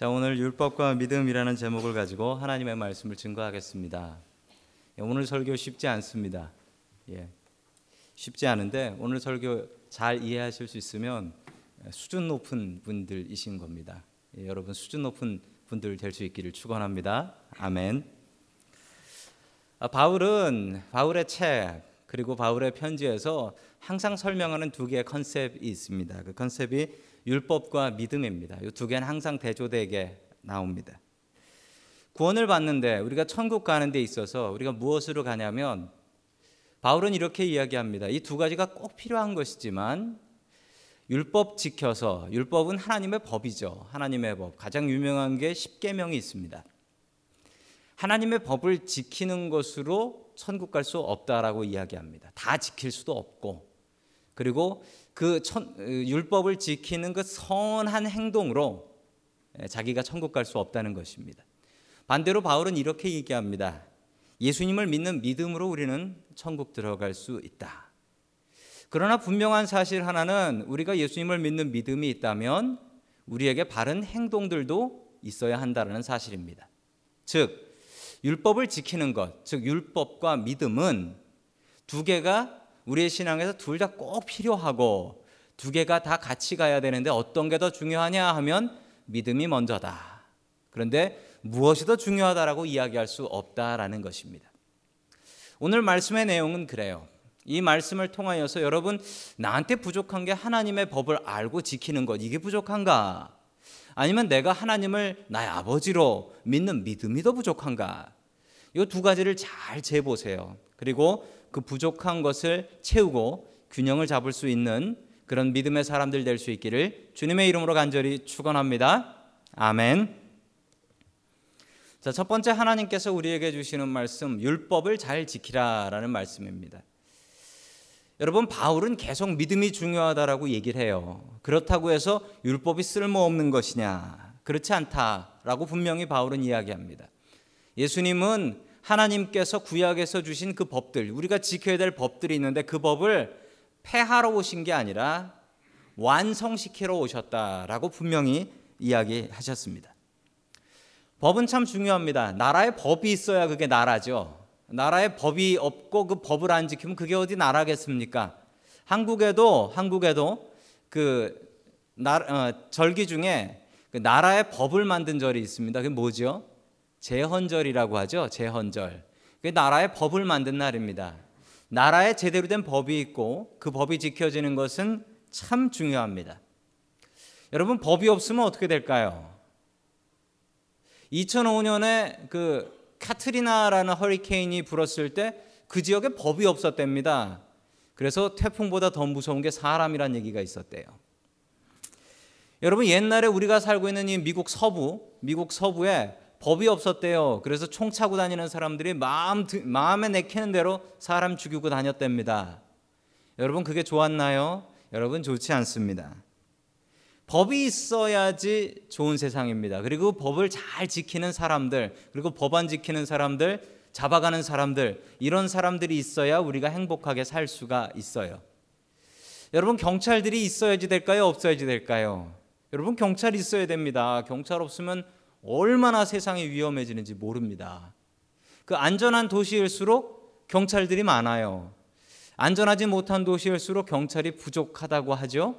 자, 오늘 율법과 믿음이라는 제목을 가지고 하나님의 말씀을 증거하겠습니다. 예, 오늘 설교 쉽지 않습니다. 예. 쉽지 않은데 오늘 설교 잘 이해하실 수 있으면 수준 높은 분들이신 겁니다. 예, 여러분 수준 높은 분들 될 수 있기를 축원합니다. 아멘. 아, 바울은 바울의 책 그리고 바울의 편지에서 항상 설명하는 두 개의 컨셉이 있습니다. 그 컨셉이 율법과 믿음입니다. 이 두 개는 항상 대조되게 나옵니다. 구원을 받는데 우리가 천국 가는 데 있어서 우리가 무엇으로 가냐면 바울은 이렇게 이야기합니다. 이 두 가지가 꼭 필요한 것이지만 율법 지켜서 율법은 하나님의 법이죠. 하나님의 법. 가장 유명한 게 십계명이 있습니다. 하나님의 법을 지키는 것으로 천국 갈 수 없다라고 이야기합니다. 다 지킬 수도 없고 그리고 그 천, 율법을 지키는 그 선한 행동으로 자기가 천국 갈 수 없다는 것입니다. 반대로 바울은 이렇게 얘기합니다. 예수님을 믿는 믿음으로 우리는 천국 들어갈 수 있다. 그러나 분명한 사실 하나는 우리가 예수님을 믿는 믿음이 있다면 우리에게 바른 행동들도 있어야 한다는 사실입니다. 즉, 율법을 지키는 것, 즉 율법과 믿음은 두 개가 우리의 신앙에서 둘 다 꼭 필요하고 두 개가 다 같이 가야 되는데 어떤 게 더 중요하냐 하면 믿음이 먼저다. 그런데 무엇이 더 중요하다라고 이야기할 수 없다라는 것입니다. 오늘 말씀의 내용은 그래요. 이 말씀을 통하여서 여러분 나한테 부족한 게 하나님의 법을 알고 지키는 것 이게 부족한가? 아니면 내가 하나님을 나의 아버지로 믿는 믿음이 더 부족한가? 이 두 가지를 잘 재보세요. 그리고 그 부족한 것을 채우고 균형을 잡을 수 있는 그런 믿음의 사람들 될 수 있기를 주님의 이름으로 간절히 축원합니다. 아멘. 자, 첫 번째 하나님께서 우리에게 주시는 말씀 율법을 잘 지키라라는 말씀입니다. 여러분 바울은 계속 믿음이 중요하다라고 얘기를 해요. 그렇다고 해서 율법이 쓸모없는 것이냐? 그렇지 않다라고 분명히 바울은 이야기합니다. 예수님은 하나님께서 구약에서 주신 그 법들, 우리가 지켜야 될 법들이 있는데 그 법을 폐하러 오신 게 아니라 완성시키러 오셨다라고 분명히 이야기하셨습니다. 법은 참 중요합니다. 나라의 법이 있어야 그게 나라죠. 나라의 법이 없고 그 법을 안 지키면 그게 어디 나라겠습니까? 한국에도 한국에도 그 나, 어, 절기 중에 그 나라의 법을 만든 절이 있습니다. 그게 뭐죠? 제헌절이라고 하죠. 제헌절. 그 나라의 법을 만든 날입니다. 나라에 제대로 된 법이 있고 그 법이 지켜지는 것은 참 중요합니다. 여러분 법이 없으면 어떻게 될까요? 2005년에 그 카트리나라는 허리케인이 불었을 때 그 지역에 법이 없었답니다. 그래서 태풍보다 더 무서운 게 사람이란 얘기가 있었대요. 여러분 옛날에 우리가 살고 있는 이 미국 서부, 미국 서부에 법이 없었대요. 그래서 총 차고 다니는 사람들이 마음 마음에 내키는 대로 사람 죽이고 다녔답니다. 여러분 그게 좋았나요? 여러분 좋지 않습니다. 법이 있어야지 좋은 세상입니다. 그리고 법을 잘 지키는 사람들, 그리고 법안 지키는 사람들, 잡아가는 사람들, 이런 사람들이 있어야 우리가 행복하게 살 수가 있어요. 여러분 경찰들이 있어야지 될까요? 없어야지 될까요? 여러분 경찰이 있어야 됩니다. 경찰 없으면 얼마나 세상이 위험해지는지 모릅니다. 그 안전한 도시일수록 경찰들이 많아요. 안전하지 못한 도시일수록 경찰이 부족하다고 하죠.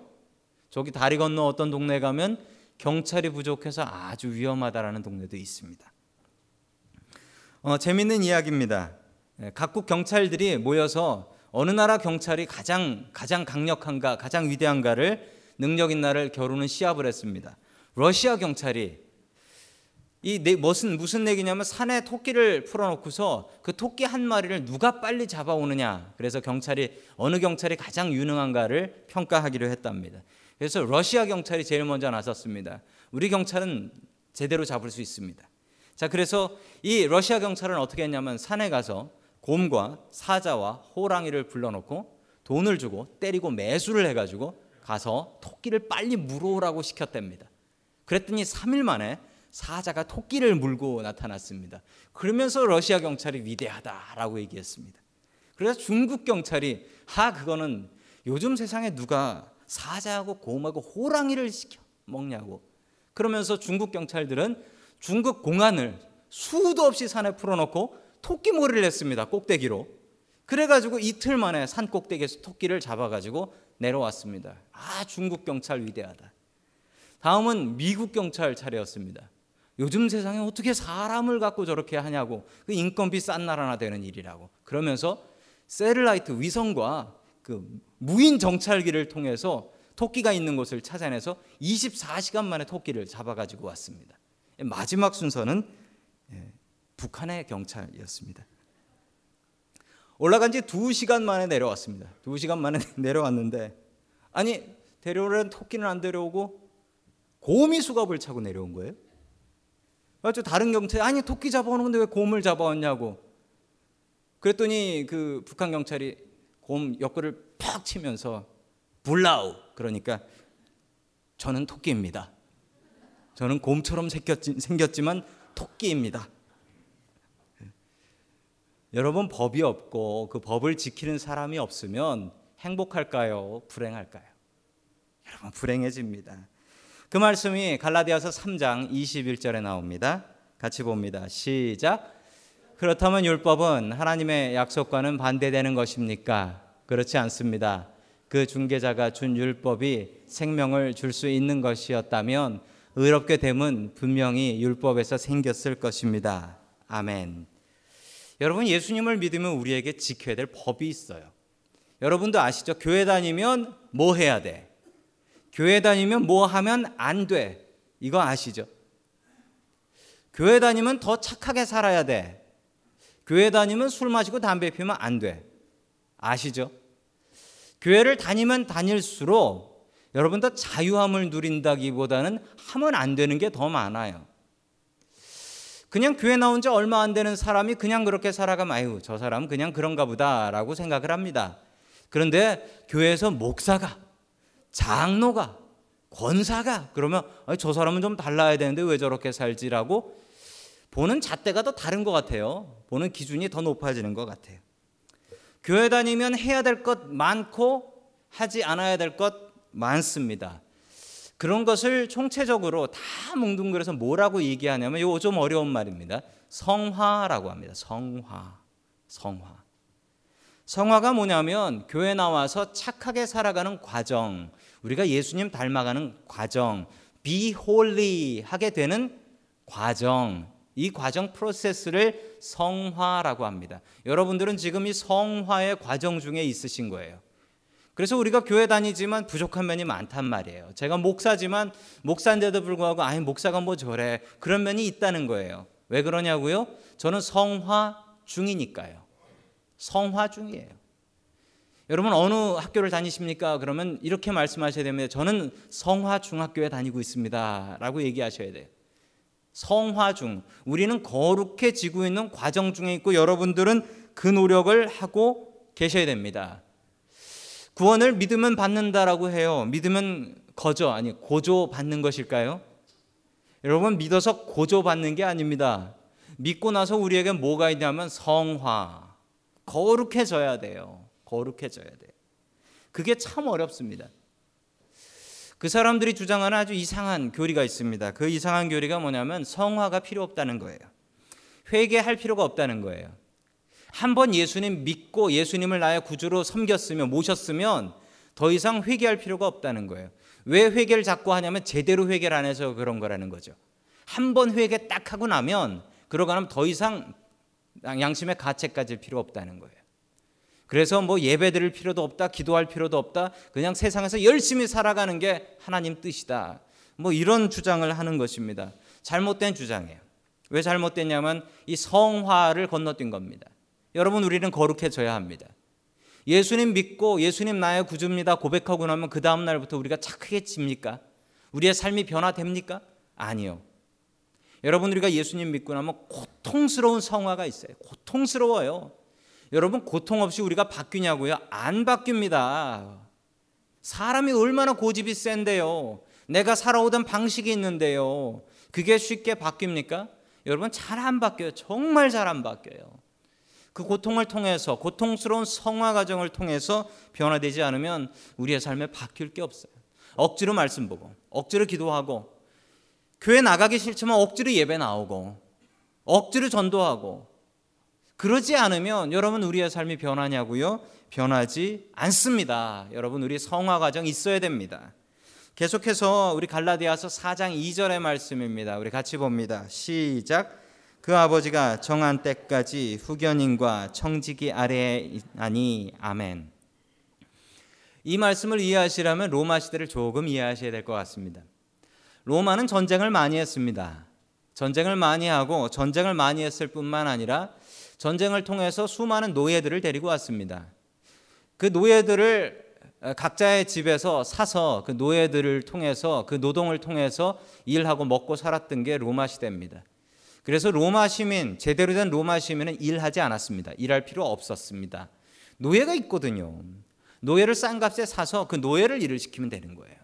저기 다리 건너 어떤 동네 가면 경찰이 부족해서 아주 위험하다라는 동네도 있습니다. 어, 재밌는 이야기입니다. 예, 각국 경찰들이 모여서 어느 나라 경찰이 가장 가장 강력한가, 가장 위대한가를 능력 있나를 겨루는 시합을 했습니다. 러시아 경찰이 이 무슨 무슨 얘기냐면 산에 토끼를 풀어놓고서 그 토끼 한 마리를 누가 빨리 잡아오느냐. 그래서 경찰이 어느 경찰이 가장 유능한가를 평가하기로 했답니다. 그래서 러시아 경찰이 제일 먼저 나섰습니다. 우리 경찰은 제대로 잡을 수 있습니다. 자, 그래서 이 러시아 경찰은 어떻게 했냐면 산에 가서 곰과 사자와 호랑이를 불러놓고 돈을 주고 때리고 매수를 해가지고 가서 토끼를 빨리 물어오라고 시켰답니다. 그랬더니 3일 만에 사자가 토끼를 물고 나타났습니다. 그러면서 러시아 경찰이 위대하다라고 얘기했습니다. 그래서 중국 경찰이 하 그거는 요즘 세상에 누가 사자하고 곰하고 호랑이를 시켜 먹냐고 그러면서 중국 경찰들은 중국 공안을 수도 없이 산에 풀어놓고 토끼 몰이를 했습니다. 꼭대기로. 그래가지고 이틀 만에 산 꼭대기에서 토끼를 잡아가지고 내려왔습니다. 아 중국 경찰 위대하다. 다음은 미국 경찰 차례였습니다. 요즘 세상에 어떻게 사람을 갖고 저렇게 하냐고 그 인건비 싼 나라나 되는 일이라고 그러면서 세를라이트 위성과 그 무인 정찰기를 통해서 토끼가 있는 곳을 찾아내서 24시간 만에 토끼를 잡아가지고 왔습니다. 마지막 순서는 예, 북한의 경찰이었습니다. 올라간 지 2시간 만에 내려왔습니다. 2시간 만에 내려왔는데 아니 데려오려는 토끼는 안 데려오고 곰이 수갑을 차고 내려온 거예요. 그래서 다른 경찰이 아니 토끼 잡아오는 건데 왜 곰을 잡아왔냐고 그랬더니 그 북한 경찰이 곰 옆구리를 팍 치면서 불라우 그러니까 저는 토끼입니다. 저는 곰처럼 생겼지, 만 토끼입니다. 여러분 법이 없고 그 법을 지키는 사람이 없으면 행복할까요? 불행할까요? 여러분 불행해집니다. 그 말씀이 갈라디아서 3장 21절에 나옵니다. 같이 봅니다. 시작. 그렇다면 율법은 하나님의 약속과는 반대되는 것입니까? 그렇지 않습니다. 그 중개자가 준 율법이 생명을 줄 수 있는 것이었다면 의롭게 됨은 분명히 율법에서 생겼을 것입니다. 아멘. 여러분 예수님을 믿으면 우리에게 지켜야 될 법이 있어요. 여러분도 아시죠? 교회 다니면 뭐 해야 돼? 교회 다니면 뭐 하면 안 돼? 이거 아시죠? 교회 다니면 더 착하게 살아야 돼. 교회 다니면 술 마시고 담배 피우면 안 돼. 아시죠? 교회를 다니면 다닐수록 여러분 더 자유함을 누린다기보다는 하면 안 되는 게 더 많아요. 그냥 교회 나온 지 얼마 안 되는 사람이 그냥 그렇게 살아가면 아유 저 사람 그냥 그런가 보다라고 생각을 합니다. 그런데 교회에서 목사가 장로가 권사가 그러면 저 사람은 좀 달라야 되는데 왜 저렇게 살지라고 보는 잣대가 더 다른 것 같아요. 보는 기준이 더 높아지는 것 같아요. 교회 다니면 해야 될 것 많고 하지 않아야 될 것 많습니다. 그런 것을 총체적으로 다 뭉뚱그려서 뭐라고 얘기하냐면 이거 좀 어려운 말입니다. 성화라고 합니다. 성화. 성화. 성화가 뭐냐면 교회 나와서 착하게 살아가는 과정, 우리가 예수님 닮아가는 과정, be holy 하게 되는 과정, 이 과정 프로세스를 성화라고 합니다. 여러분들은 지금 이 성화의 과정 중에 있으신 거예요. 그래서 우리가 교회 다니지만 부족한 면이 많단 말이에요. 제가 목사지만 목사인데도 불구하고 아니 목사가 뭐 저래 그런 면이 있다는 거예요. 왜 그러냐고요? 저는 성화 중이니까요. 성화 중이에요. 여러분 어느 학교를 다니십니까? 그러면 이렇게 말씀하셔야 됩니다. 저는 성화 중학교에 다니고 있습니다라고 얘기하셔야 돼요. 성화 중 우리는 거룩해지고 있는 과정 중에 있고 여러분들은 그 노력을 하고 계셔야 됩니다. 구원을 믿으면 받는다라고 해요. 믿으면 거저 아니 고조 받는 것일까요? 여러분 믿어서 고조 받는 게 아닙니다. 믿고 나서 우리에게 뭐가 있냐면 성화. 거룩해져야 돼요. 거룩해져야 돼요. 그게 참 어렵습니다. 그 사람들이 주장하는 아주 이상한 교리가 있습니다. 그 이상한 교리가 뭐냐면 성화가 필요 없다는 거예요. 회개할 필요가 없다는 거예요. 한번 예수님 믿고 예수님을 나의 구주로 섬겼으면 모셨으면 더 이상 회개할 필요가 없다는 거예요. 왜 회개를 자꾸 하냐면 제대로 회개를 안 해서 그런 거라는 거죠. 한 번 회개 딱 하고 나면 그러고 나면 더 이상 양심의 가책까지 필요 없다는 거예요. 그래서 뭐 예배 드릴 필요도 없다, 기도할 필요도 없다, 그냥 세상에서 열심히 살아가는 게 하나님 뜻이다. 뭐 이런 주장을 하는 것입니다. 잘못된 주장이에요. 왜 잘못됐냐면 이 성화를 건너뛴 겁니다. 여러분 우리는 거룩해져야 합니다. 예수님 믿고 예수님 나의 구주입니다 고백하고 나면 그 다음 날부터 우리가 착해집니까? 우리의 삶이 변화됩니까? 아니요. 여러분 우리가 예수님 믿고 나면 고통스러운 성화가 있어요. 고통스러워요. 여러분 고통 없이 우리가 바뀌냐고요? 안 바뀝니다. 사람이 얼마나 고집이 센데요. 내가 살아오던 방식이 있는데요. 그게 쉽게 바뀝니까? 여러분 잘 안 바뀌어요. 정말 잘 안 바뀌어요. 그 고통을 통해서 고통스러운 성화 과정을 통해서 변화되지 않으면 우리의 삶에 바뀔 게 없어요. 억지로 말씀 보고 억지로 기도하고 교회 나가기 싫지만 억지로 예배 나오고 억지로 전도하고 그러지 않으면 여러분 우리의 삶이 변하냐고요? 변하지 않습니다. 여러분 우리 성화 과정 있어야 됩니다. 계속해서 우리 갈라디아서 4장 2절의 말씀입니다. 우리 같이 봅니다. 시작. 그 아버지가 정한 때까지 후견인과 청지기 아래에 있나니 아멘. 이 말씀을 이해하시려면 로마 시대를 조금 이해하셔야 될 것 같습니다. 로마는 전쟁을 많이 했습니다. 전쟁을 많이 하고 전쟁을 많이 했을 뿐만 아니라 전쟁을 통해서 수많은 노예들을 데리고 왔습니다. 그 노예들을 각자의 집에서 사서 그 노예들을 통해서 그 노동을 통해서 일하고 먹고 살았던 게 로마 시대입니다. 그래서 로마 시민, 제대로 된 로마 시민은 일하지 않았습니다. 일할 필요 없었습니다. 노예가 있거든요. 노예를 싼 값에 사서 그 노예를 일을 시키면 되는 거예요.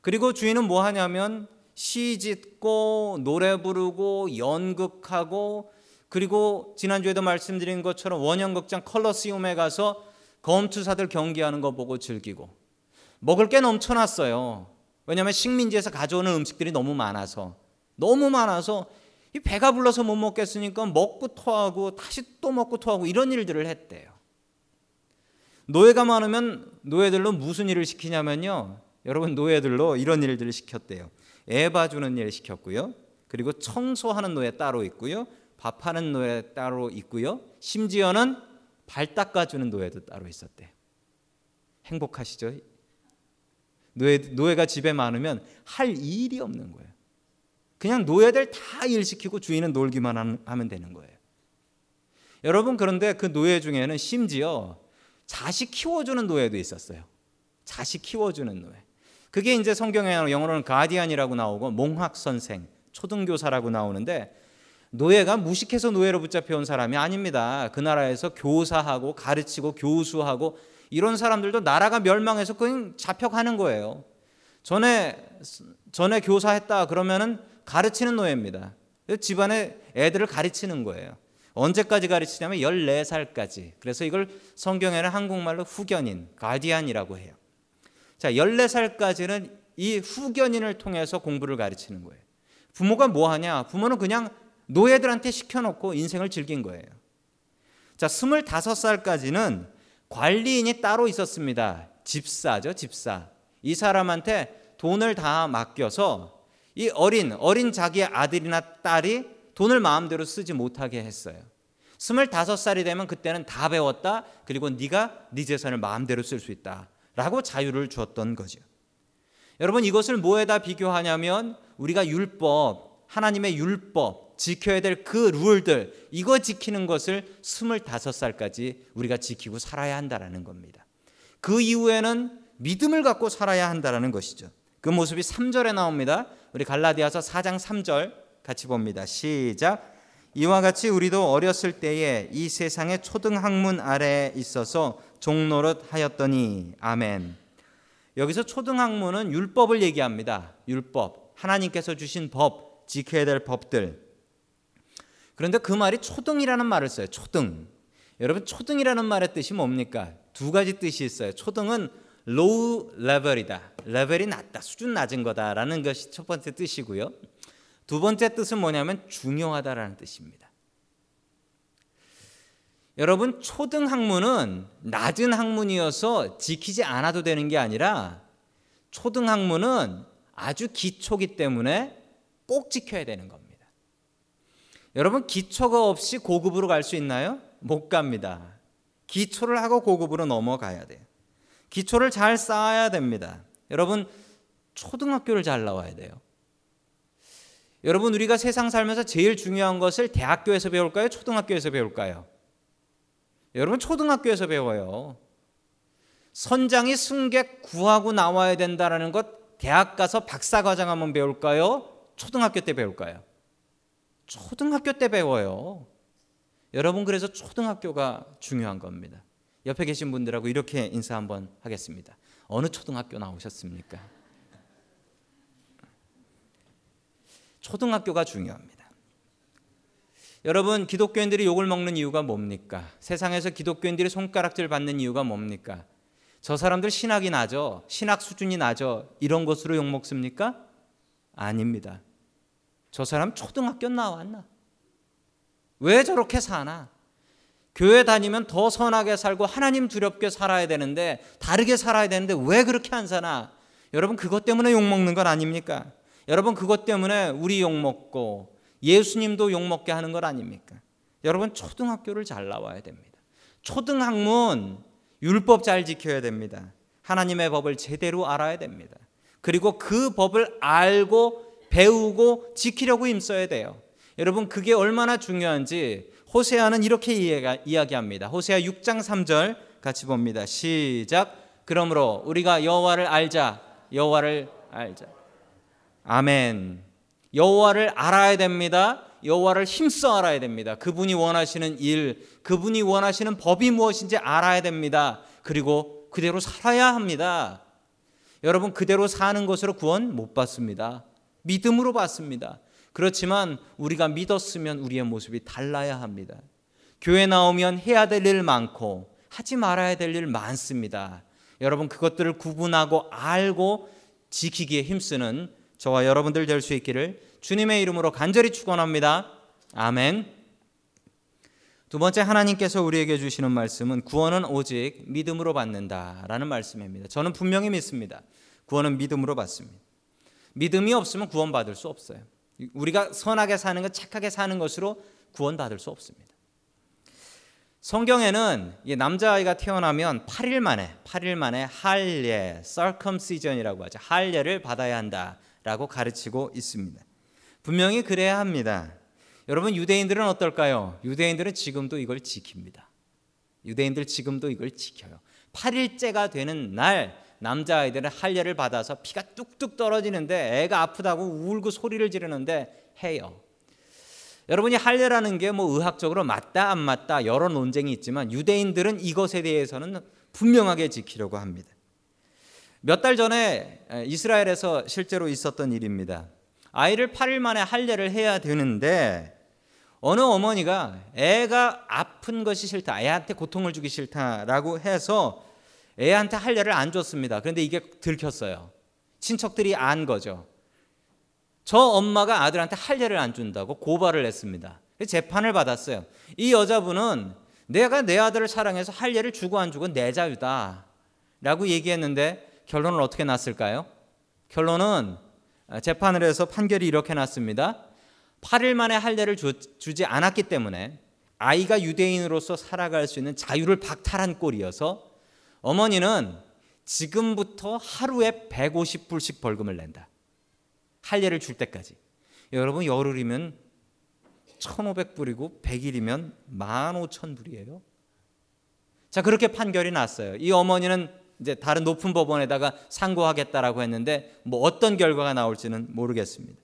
그리고 주인은 뭐 하냐면 시 짓고 노래 부르고 연극하고 그리고 지난주에도 말씀드린 것처럼 원형극장 컬러시움에 가서 검투사들 경기하는 거 보고 즐기고 먹을 게 넘쳐났어요. 왜냐하면 식민지에서 가져오는 음식들이 너무 많아서 너무 많아서 이 배가 불러서 못 먹겠으니까 먹고 토하고 다시 또 먹고 토하고 이런 일들을 했대요. 노예가 많으면 노예들로 무슨 일을 시키냐면요. 여러분 노예들로 이런 일들을 시켰대요. 애 봐주는 일 시켰고요. 그리고 청소하는 노예 따로 있고요. 밥하는 노예 따로 있고요. 심지어는 발 닦아주는 노예도 따로 있었대요. 행복하시죠? 노예, 노예가 집에 많으면 할 일이 없는 거예요. 그냥 노예들 다 일시키고 주인은 놀기만 하면 되는 거예요. 여러분 그런데 그 노예 중에는 심지어 자식 키워주는 노예도 있었어요. 자식 키워주는 노예. 그게 이제 성경에 영어로는 가디안이라고 나오고 몽학 선생, 초등교사라고 나오는데 노예가 무식해서 노예로 붙잡혀 온 사람이 아닙니다. 그 나라에서 교사하고 가르치고 교수하고 이런 사람들도 나라가 멸망해서 그냥 잡혀가는 거예요. 전에 전에 교사했다 그러면은 가르치는 노예입니다. 집안에 애들을 가르치는 거예요. 언제까지 가르치냐면 14살까지. 그래서 이걸 성경에는 한국말로 후견인, 가디안이라고 해요. 자, 14살까지는 이 후견인을 통해서 공부를 가르치는 거예요. 부모가 뭐 하냐? 부모는 그냥 노예들한테 시켜놓고 인생을 즐긴 거예요. 자, 25살까지는 관리인이 따로 있었습니다. 집사죠, 집사. 이 사람한테 돈을 다 맡겨서 이 어린 어린 자기의 아들이나 딸이 돈을 마음대로 쓰지 못하게 했어요. 스물다섯 살이 되면 그때는 다 배웠다. 그리고 네가 네 재산을 마음대로 쓸 수 있다 라고 자유를 주었던 거죠. 여러분 이것을 뭐에다 비교하냐면 우리가 율법 하나님의 율법 지켜야 될 그 룰들 이거 지키는 것을 스물다섯 살까지 우리가 지키고 살아야 한다라는 겁니다. 그 이후에는 믿음을 갖고 살아야 한다라는 것이죠. 그 모습이 3절에 나옵니다. 우리 갈라디아서 4장 3절 같이 봅니다. 시작. 이와 같이 우리도 어렸을 때에 이 세상의 초등학문 아래에 있어서 종노릇 하였더니 아멘. 여기서 초등학문은 율법을 얘기합니다. 율법. 하나님께서 주신 법, 지켜야 될 법들. 그런데 그 말이 초등이라는 말을 써요. 초등. 여러분 초등이라는 말의 뜻이 뭡니까? 두 가지 뜻이 있어요. 초등은 low level이다. 레벨이 낮다. 수준 낮은 거다라는 것이 첫 번째 뜻이고요. 두 번째 뜻은 뭐냐면 중요하다라는 뜻입니다. 여러분 초등 학문은 낮은 학문이어서 지키지 않아도 되는 게 아니라 초등 학문은 아주 기초기 때문에 꼭 지켜야 되는 겁니다. 여러분 기초가 없이 고급으로 갈 수 있나요? 못 갑니다. 기초를 하고 고급으로 넘어가야 돼요. 기초를 잘 쌓아야 됩니다. 여러분 초등학교를 잘 나와야 돼요. 여러분 우리가 세상 살면서 제일 중요한 것을 대학교에서 배울까요? 초등학교에서 배울까요? 여러분 초등학교에서 배워요. 선장이 승객 구하고 나와야 된다라는 것 대학 가서 박사 과정 한번 배울까요? 초등학교 때 배울까요? 초등학교 때 배워요. 여러분 그래서 초등학교가 중요한 겁니다. 옆에 계신 분들하고 이렇게 인사 한번 하겠습니다. 어느 초등학교 나오셨습니까? 초등학교가 중요합니다. 여러분 기독교인들이 욕을 먹는 이유가 뭡니까? 세상에서 기독교인들이 손가락질 받는 이유가 뭡니까? 저 사람들 신학이 나죠. 신학 수준이 나죠. 이런 것으로 욕 먹습니까? 아닙니다. 저 사람 초등학교 나왔나? 왜 저렇게 사나? 교회 다니면 더 선하게 살고 하나님 두렵게 살아야 되는데 다르게 살아야 되는데 왜 그렇게 안 사나? 여러분 그것 때문에 욕 먹는 건 아닙니까? 여러분 그것 때문에 우리 욕 먹고 예수님도 욕 먹게 하는 것 아닙니까? 여러분 초등학교를 잘 나와야 됩니다. 초등학문 율법 잘 지켜야 됩니다. 하나님의 법을 제대로 알아야 됩니다. 그리고 그 법을 알고 배우고 지키려고 힘써야 돼요. 여러분 그게 얼마나 중요한지 호세아는 이렇게 이야기합니다. 호세아 6장 3절 같이 봅니다. 시작. 그러므로 우리가 여호와를 알자. 여호와를 알자. 아멘. 여호와를 알아야 됩니다. 여호와를 힘써 알아야 됩니다. 그분이 원하시는 일, 그분이 원하시는 법이 무엇인지 알아야 됩니다. 그리고 그대로 살아야 합니다. 여러분 그대로 사는 것으로 구원 못 받습니다. 믿음으로 받습니다. 그렇지만 우리가 믿었으면 우리의 모습이 달라야 합니다. 교회 나오면 해야 될 일 많고 하지 말아야 될 일 많습니다. 여러분 그것들을 구분하고 알고 지키기에 힘쓰는 저와 여러분들 될 수 있기를 주님의 이름으로 간절히 축원합니다. 아멘. 두 번째 하나님께서 우리에게 주시는 말씀은 구원은 오직 믿음으로 받는다라는 말씀입니다. 저는 분명히 믿습니다. 구원은 믿음으로 받습니다. 믿음이 없으면 구원받을 수 없어요. 우리가 선하게 사는 것, 착하게 사는 것으로 구원받을 수 없습니다. 성경에는 남자아이가 태어나면 8일 만에 8일 만에 할례, circumcision이라고 하죠. 할례를 받아야 한다라고 가르치고 있습니다. 분명히 그래야 합니다. 여러분 유대인들은 어떨까요? 유대인들은 지금도 이걸 지킵니다. 유대인들 지금도 이걸 지켜요. 8일째가 되는 날 남자 아이들은 할례를 받아서 피가 뚝뚝 떨어지는데 애가 아프다고 울고 소리를 지르는데 해요. 여러분이 할례라는 게 뭐 의학적으로 맞다 안 맞다 여러 논쟁이 있지만 유대인들은 이것에 대해서는 분명하게 지키려고 합니다. 몇 달 전에 이스라엘에서 실제로 있었던 일입니다. 아이를 8일 만에 할례를 해야 되는데 어느 어머니가 애가 아픈 것이 싫다, 애한테 고통을 주기 싫다라고 해서 애한테 할례를 안 줬습니다. 그런데 이게 들켰어요. 친척들이 안 거죠. 저 엄마가 아들한테 할례를 안 준다고 고발을 했습니다. 재판을 받았어요. 이 여자분은 내가 내 아들을 사랑해서 할례를 주고 안 주고 내 자유다. 라고 얘기했는데 결론은 어떻게 났을까요? 결론은 재판을 해서 판결이 이렇게 났습니다. 8일 만에 할례를 주, 지 않았기 때문에 아이가 유대인으로서 살아갈 수 있는 자유를 박탈한 꼴이어서 어머니는 지금부터 하루에 150불씩 벌금을 낸다. 할례를 줄 때까지. 여러분 열흘이면 1,500불이고 100일이면 15,000불이에요. 자, 그렇게 판결이 났어요. 이 어머니는 이제 다른 높은 법원에다가 상고하겠다라고 했는데 뭐 어떤 결과가 나올지는 모르겠습니다.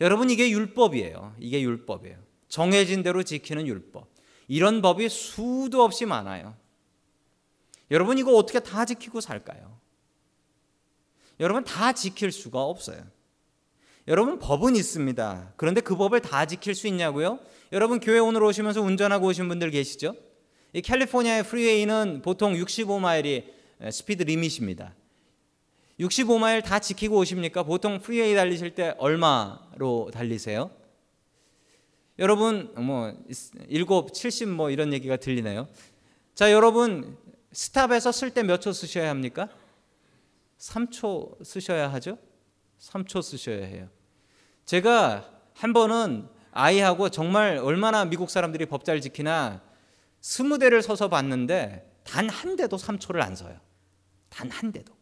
여러분 이게 율법이에요. 이게 율법이에요. 정해진 대로 지키는 율법. 이런 법이 수도 없이 많아요. 여러분 이거 어떻게 다 지키고 살까요? 여러분 다 지킬 수가 없어요. 여러분 법은 있습니다. 그런데 그 법을 다 지킬 수 있냐고요? 여러분 교회 오늘 오시면서 운전하고 오신 분들 계시죠? 이 캘리포니아의 프리웨이는 보통 65마일이 스피드 리밋입니다. 65마일 다 지키고 오십니까? 보통 freeway 달리실 때 얼마로 달리세요? 여러분 뭐 7, 70 뭐 이런 얘기가 들리네요. 자, 여러분 stop에서 설 때 몇 초 서셔야 합니까? 3초 서셔야 하죠? 3초 서셔야 해요. 제가 한 번은 아이하고 정말 얼마나 미국 사람들이 법 잘 지키나 스무 대를 서서 봤는데 단 한 대도 3초를 안 서요. 단 한 대도.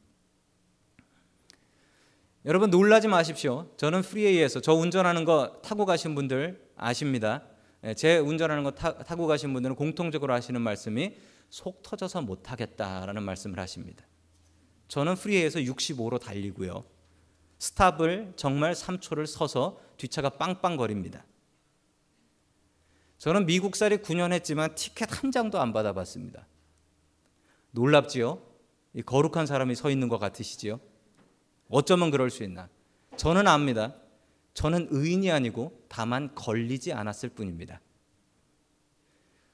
여러분 놀라지 마십시오. 저는 freeway에서 저 운전하는 거 타고 가신 분들 아십니다. 예, 제 운전하는 거 타, 타고 가신 분들은 공통적으로 하시는 말씀이 속 터져서 못 하겠다라는 말씀을 하십니다. 저는 freeway에서 65로 달리고요. stop을 정말 3초를 서서 뒷차가 빵빵거립니다. 저는 미국살이 9년 했지만 티켓 한 장도 안 받아봤습니다. 놀랍지요? 이 거룩한 사람이 서 있는 것 같으시지요? 어쩌면 그럴 수 있나? 저는 압니다. 저는 의인이 아니고 다만 걸리지 않았을 뿐입니다.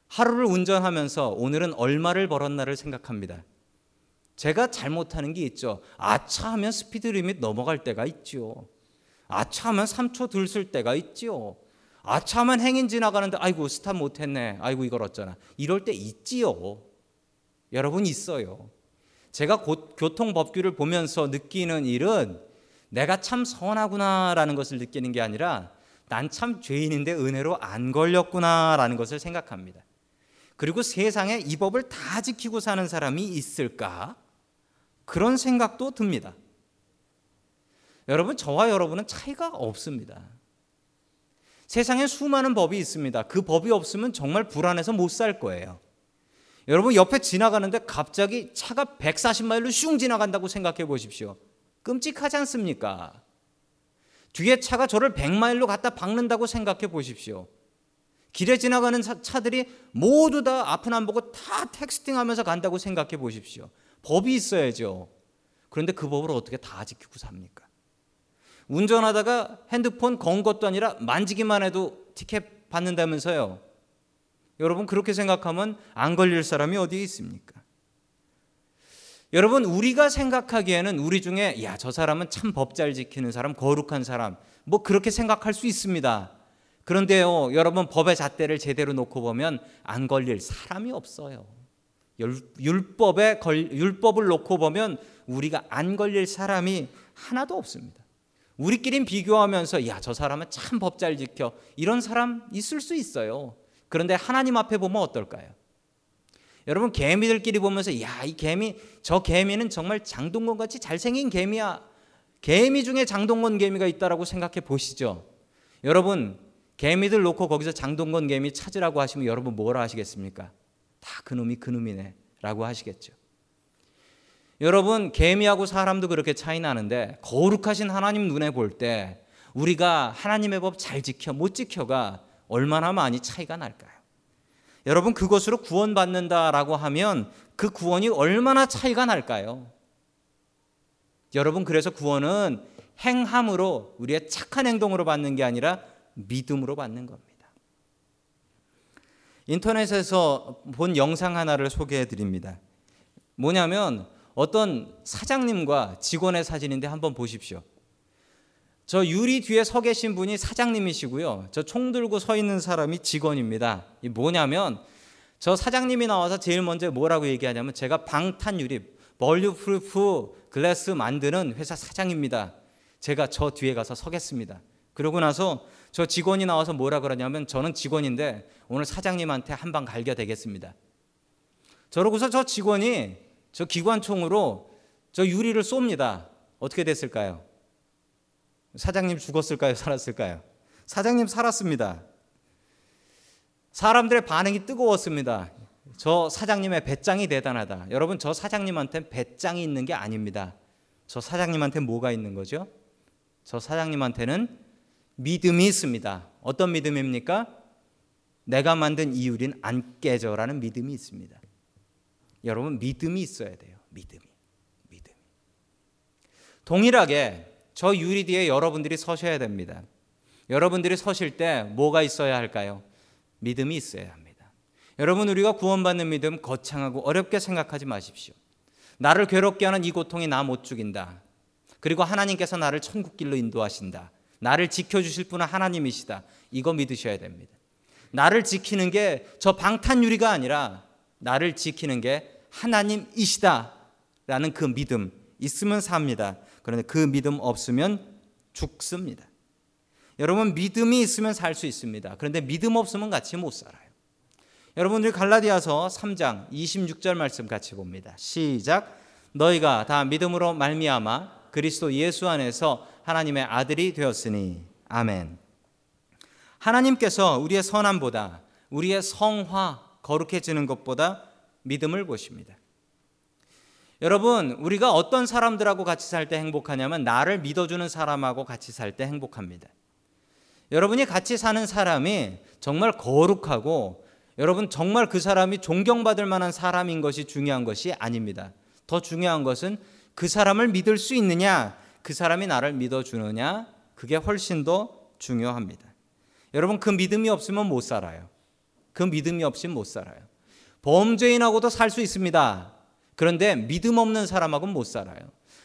하루를 운전하면서 오늘은 얼마를 벌었나를 생각합니다. 제가 잘못하는 게 있죠. 아차 하면 speed limit 넘어갈 때가 있죠. 아차 하면 3초 덜 설 때가 있지요. 아차 하면 행인 지나가는데 아이고 stop 못 했네. 아이고 이걸 어쩌나. 이럴 때 있지요. 여러분 있어요. 제가 곧 교통 법규를 보면서 느끼는 일은 내가 참 선하구나라는 것을 느끼는 게 아니라 난 참 죄인인데 은혜로 안 걸렸구나라는 것을 생각합니다. 그리고 세상에 이 법을 다 지키고 사는 사람이 있을까? 그런 생각도 듭니다. 여러분, 저와 여러분은 차이가 없습니다. 세상에 수많은 법이 있습니다. 그 법이 없으면 정말 불안해서 못 살 거예요. 여러분, 옆에 지나가는데 갑자기 차가 140마일로 슝 지나간다고 생각해 보십시오. 끔찍하지 않습니까? 뒤에 차가 저를 100마일로 갖다 박는다고 생각해 보십시오. 길에 지나가는 차들이 모두 다 앞은 안 보고 다 텍스팅 하면서 간다고 생각해 보십시오. 법이 있어야죠. 그런데 그 법을 어떻게 다 지키고 삽니까? 운전하다가 핸드폰 건 것도 아니라 만지기만 해도 티켓 받는다면서요. 여러분 그렇게 생각하면 안 걸릴 사람이 어디에 있습니까? 여러분 우리가 생각하기에는 우리 중에 야 저 사람은 참 법 잘 지키는 사람 거룩한 사람 뭐 그렇게 생각할 수 있습니다. 그런데요 여러분 법의 잣대를 제대로 놓고 보면 안 걸릴 사람이 없어요. 율법에 걸, 율법을 놓고 보면 우리가 안 걸릴 사람이 하나도 없습니다. 우리끼린 비교하면서 야 저 사람은 참 법 잘 지켜 이런 사람 있을 수 있어요. 그런데 하나님 앞에 보면 어떨까요? 여러분 개미들끼리 보면서 야 이 개미 저 개미는 정말 장동건 같이 잘생긴 개미야. 개미 중에 장동건 개미가 있다라고 생각해 보시죠. 여러분 개미들 놓고 거기서 장동건 개미 찾으라고 하시면 여러분 뭐라 하시겠습니까? 다 그놈이 그놈이네 라고 하시겠죠. 여러분 개미하고 사람도 그렇게 차이 나는데 거룩하신 하나님 눈에 볼 때 우리가 하나님의 법 잘 지켜 못 지켜가 얼마나 많이 차이가 날까요? 여러분 그것으로 구원받는다라고 하면 그 구원이 얼마나 차이가 날까요? 여러분 그래서 구원은 행함으로 우리의 착한 행동으로 받는 게 아니라 믿음으로 받는 겁니다. 인터넷에서 본 영상 하나를 소개해 드립니다. 뭐냐면 어떤 사장님과 직원의 사진인데 한번 보십시오. 저 유리 뒤에 서 계신 분이 사장님이시고요. 저 총 들고 서 있는 사람이 직원입니다. 이 뭐냐면 저 사장님이 나와서 제일 먼저 뭐라고 얘기하냐면 제가 방탄 유리 bulletproof glass 만드는 회사 사장입니다. 제가 저 뒤에 가서 서겠습니다. 그러고 나서 저 직원이 나와서 뭐라 그러냐면 저는 직원인데 오늘 사장님한테 한 방 갈겨 대겠습니다. 저러고서 저 직원이 저 기관총으로 저 유리를 쏩니다. 어떻게 됐을까요? 사장님 죽었을까요? 살았을까요? 사장님 살았습니다. 사람들의 반응이 뜨거웠습니다. 저 사장님의 배짱이 대단하다. 여러분, 저 사장님한테 배짱이 있는 게 아닙니다. 저 사장님한테 뭐가 있는 거죠? 저 사장님한테는 믿음이 있습니다. 어떤 믿음입니까? 내가 만든 이유린 안 깨져라는 믿음이 있습니다. 여러분 믿음이 있어야 돼요. 믿음이. 믿음이. 동일하게 저 유리 뒤에 여러분들이 서셔야 됩니다. 여러분들이 서실 때 뭐가 있어야 할까요? 믿음이 있어야 합니다. 여러분 우리가 구원받는 믿음 거창하고 어렵게 생각하지 마십시오. 나를 괴롭게 하는 이 고통이 나 못 죽인다. 그리고 하나님께서 나를 천국 길로 인도하신다. 나를 지켜주실 분은 하나님이시다. 이거 믿으셔야 됩니다. 나를 지키는 게 저 방탄유리가 아니라 나를 지키는 게 하나님이시다라는 그 믿음 있으면 삽니다. 그런데 그 믿음 없으면 죽습니다. 여러분 믿음이 있으면 살 수 있습니다. 그런데 믿음 없으면 같이 못 살아요. 여러분들 갈라디아서 3장 26절 말씀 같이 봅니다. 시작. 너희가 다 믿음으로 말미암아 그리스도 예수 안에서 하나님의 아들이 되었으니 아멘. 하나님께서 우리의 선함보다 우리의 성화 거룩해지는 것보다 믿음을 보십니다. 여러분, 우리가 어떤 사람들하고 같이 살 때 행복하냐면 나를 믿어주는 사람하고 같이 살 때 행복합니다. 여러분이 같이 사는 사람이 정말 거룩하고 여러분 정말 그 사람이 존경받을 만한 사람인 것이 중요한 것이 아닙니다. 더 중요한 것은 그 사람을 믿을 수 있느냐, 그 사람이 나를 믿어주느냐, 그게 훨씬 더 중요합니다. 여러분 그 믿음이 없으면 못 살아요. 그 믿음이 없이는 못 살아요. 범죄인하고도 살 수 있습니다. 그런데 믿음 없는 사람하고는 못 살아요.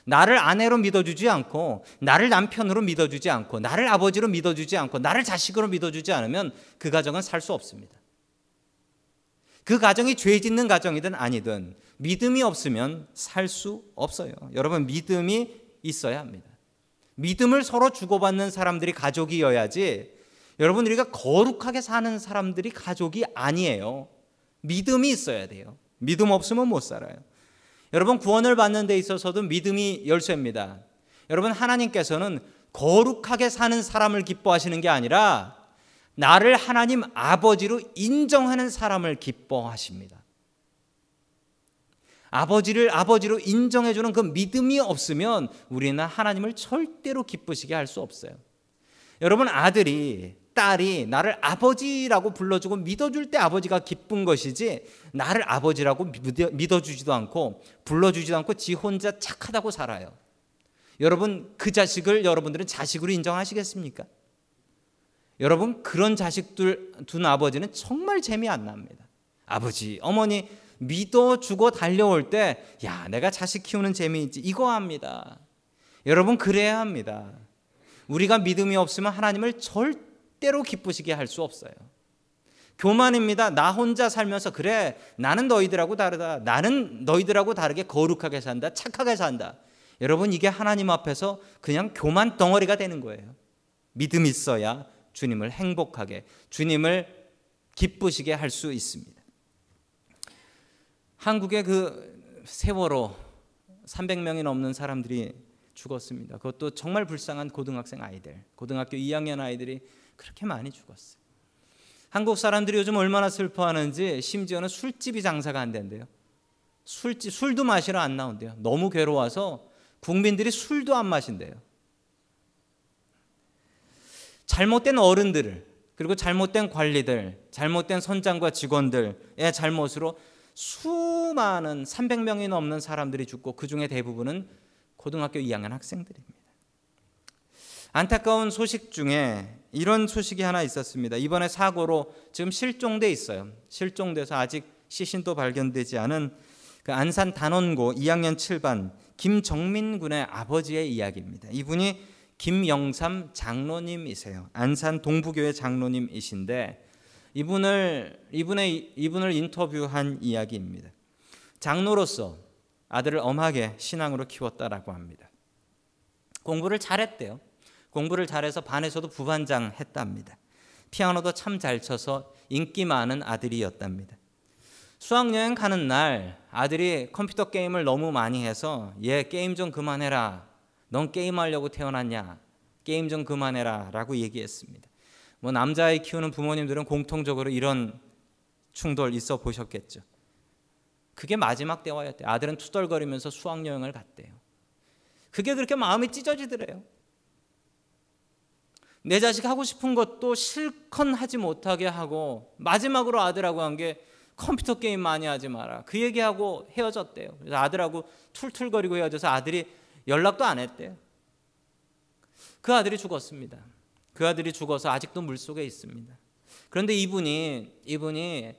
나를 아내로 믿어주지 않고 나를 남편으로 믿어주지 않고 나를 아버지로 믿어주지 않고 나를 자식으로 믿어주지 않으면 그 가정은 살 수 없습니다. 그 가정이 죄 짓는 가정이든 아니든 믿음이 없으면 살 수 없어요. 여러분 믿음이 있어야 합니다. 믿음을 서로 주고받는 사람들이 가족이어야지 여러분 우리가 거룩하게 사는 사람들이 가족이 아니에요. 믿음이 있어야 돼요. 믿음 없으면 못 살아요. 여러분 구원을 받는 데 있어서도 믿음이 열쇠입니다. 여러분 하나님께서는 거룩하게 사는 사람을 기뻐하시는 게 아니라 나를 하나님 아버지로 인정하는 사람을 기뻐하십니다. 아버지를 아버지로 인정해주는 그 믿음이 없으면 우리는 하나님을 절대로 기쁘시게 할 수 없어요. 여러분 아들이 딸이 나를 아버지라고 불러주고 믿어줄 때 아버지가 기쁜 것이지 나를 아버지라고 믿어주지도 않고 불러주지도 않고 지 혼자 착하다고 살아요. 여러분 그 자식을 여러분들은 자식으로 인정하시겠습니까? 여러분 그런 자식들 둔 아버지는 정말 재미 안 납니다. 아버지, 어머니 믿어주고 달려올 때, 야, 내가 자식 키우는 재미있지. 이거 합니다. 여러분, 그래야 합니다. 우리가 믿음이 없으면 하나님을 절대로 기쁘시게 할 수 없어요. 교만입니다. 나 혼자 살면서 그래 나는 너희들하고 다르다. 나는 너희들하고 다르게 거룩하게 산다. 착하게 산다. 여러분 이게 하나님 앞에서 그냥 교만 덩어리가 되는 거예요. 믿음 있어야 주님을 행복하게 주님을 기쁘시게 할 수 있습니다. 한국의 그 세월호 300명이 넘는 사람들이 죽었습니다. 그것도 정말 불쌍한 고등학생 아이들, 고등학교 2학년 아이들이 그렇게 많이 죽었어요. 한국 사람들이 요즘 얼마나 슬퍼하는지 심지어는 술집이 장사가 안 된대요. 술집 술도 마시러 안 나온대요. 너무 괴로워서 국민들이 술도 안 마신대요. 잘못된 어른들을 그리고 잘못된 관리들, 잘못된 선장과 직원들의 잘못으로 수많은 300명이 넘는 사람들이 죽고 그 중에 대부분은 고등학교 2학년 학생들입니다. 안타까운 소식 중에 이런 소식이 하나 있었습니다. 이번에 사고로 지금 실종돼 있어요. 실종돼서 아직 시신도 발견되지 않은 그 안산 단원고 2학년 7반 김정민 군의 아버지의 이야기입니다. 이분이 김영삼 장로님이세요. 안산 동부교회 장로님이신데 이분을 이분의 이분을 인터뷰한 이야기입니다. 장로로서 아들을 엄하게 신앙으로 키웠다라고 합니다. 공부를 잘했대요. 공부를 잘해서 반에서도 부반장 했답니다. 피아노도 참 잘 쳐서 인기 많은 아들이었답니다. 수학여행 가는 날 아들이 컴퓨터 게임을 너무 많이 해서 얘 게임 좀 그만해라. 넌 게임하려고 태어났냐? 게임 좀 그만해라. 라고 얘기했습니다. 뭐 남자아이 키우는 부모님들은 공통적으로 이런 충돌 있어 보셨겠죠. 그게 마지막 대화였대요. 아들은 투덜거리면서 수학여행을 갔대요. 그게 그렇게 마음이 찢어지더래요. 내 자식 하고 싶은 것도 실컷 하지 못하게 하고 마지막으로 아들하고 한 게 컴퓨터 게임 많이 하지 마라. 그 얘기하고 헤어졌대요. 그래서 아들하고 툴툴거리고 헤어져서 아들이 연락도 안 했대요. 그 아들이 죽었습니다. 그 아들이 죽어서 아직도 물속에 있습니다. 그런데 이분이 이분이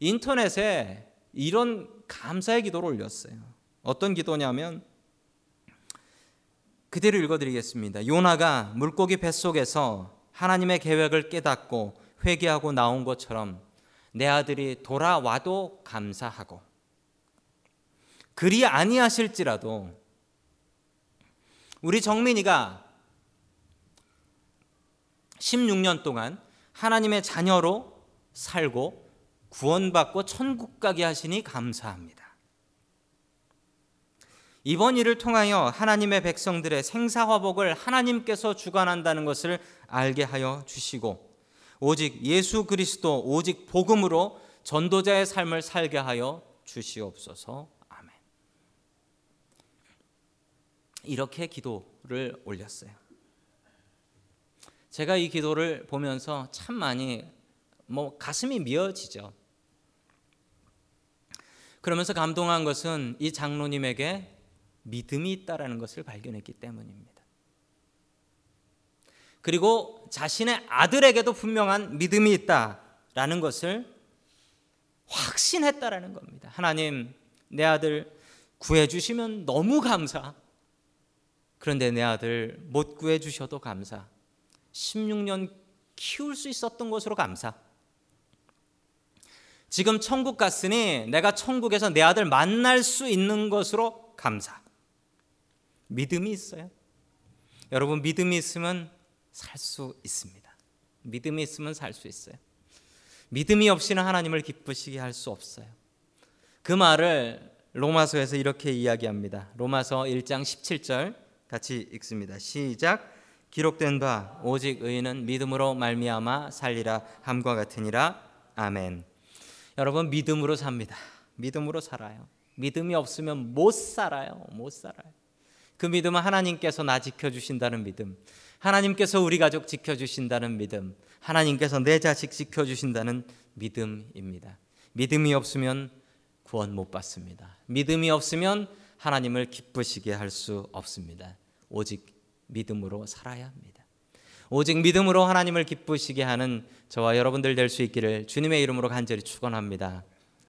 인터넷에 이런 감사의 기도를 올렸어요. 어떤 기도냐면 그대로 읽어드리겠습니다. 요나가 물고기 뱃속에서 하나님의 계획을 깨닫고 회개하고 나온 것처럼 내 아들이 돌아와도 감사하고 그리 아니하실지라도 우리 정민이가 16년 동안 하나님의 자녀로 살고 구원받고 천국 가게 하시니 감사합니다. 이번 일을 통하여 하나님의 백성들의 생사화복을 하나님께서 주관한다는 것을 알게 하여 주시고 오직 예수 그리스도 오직 복음으로 전도자의 삶을 살게 하여 주시옵소서. 아멘. 이렇게 기도를 올렸어요. 제가 이 기도를 보면서 참 많이 뭐 가슴이 미어지죠. 그러면서 감동한 것은 이 장로님에게 믿음이 있다라는 것을 발견했기 때문입니다. 그리고 자신의 아들에게도 분명한 믿음이 있다라는 것을 확신했다라는 겁니다. 하나님, 내 아들 구해 주시면 너무 감사. 그런데 내 아들 못 구해 주셔도 감사. 16년 키울 수 있었던 것으로 감사. 지금 천국 갔으니 내가 천국에서 내 아들 만날 수 있는 것으로 감사. 믿음이 있어요. 여러분 믿음이 있으면 살 수 있습니다. 믿음이 있으면 살 수 있어요. 믿음이 없이는 하나님을 기쁘시게 할 수 없어요. 그 말을 로마서에서 이렇게 이야기합니다. 로마서 1장 17절 같이 읽습니다. 시작. 기록된 바 오직 의인은 믿음으로 말미암아 살리라 함과 같으니라. 아멘. 여러분 믿음으로 삽니다. 믿음으로 살아요. 믿음이 없으면 못 살아요. 못 살아요. 그 믿음은 하나님께서 나 지켜 주신다는 믿음. 하나님께서 우리 가족 지켜 주신다는 믿음. 하나님께서 내 자식 지켜 주신다는 믿음입니다. 믿음이 없으면 구원 못 받습니다. 믿음이 없으면 하나님을 기쁘시게 할 수 없습니다. 오직 믿음으로 살아야 합니다. 오직 믿음으로 하나님을 기쁘시게 하는 저와 여러분들 될 수 있기를 주님의 이름으로 간절히 축원합니다.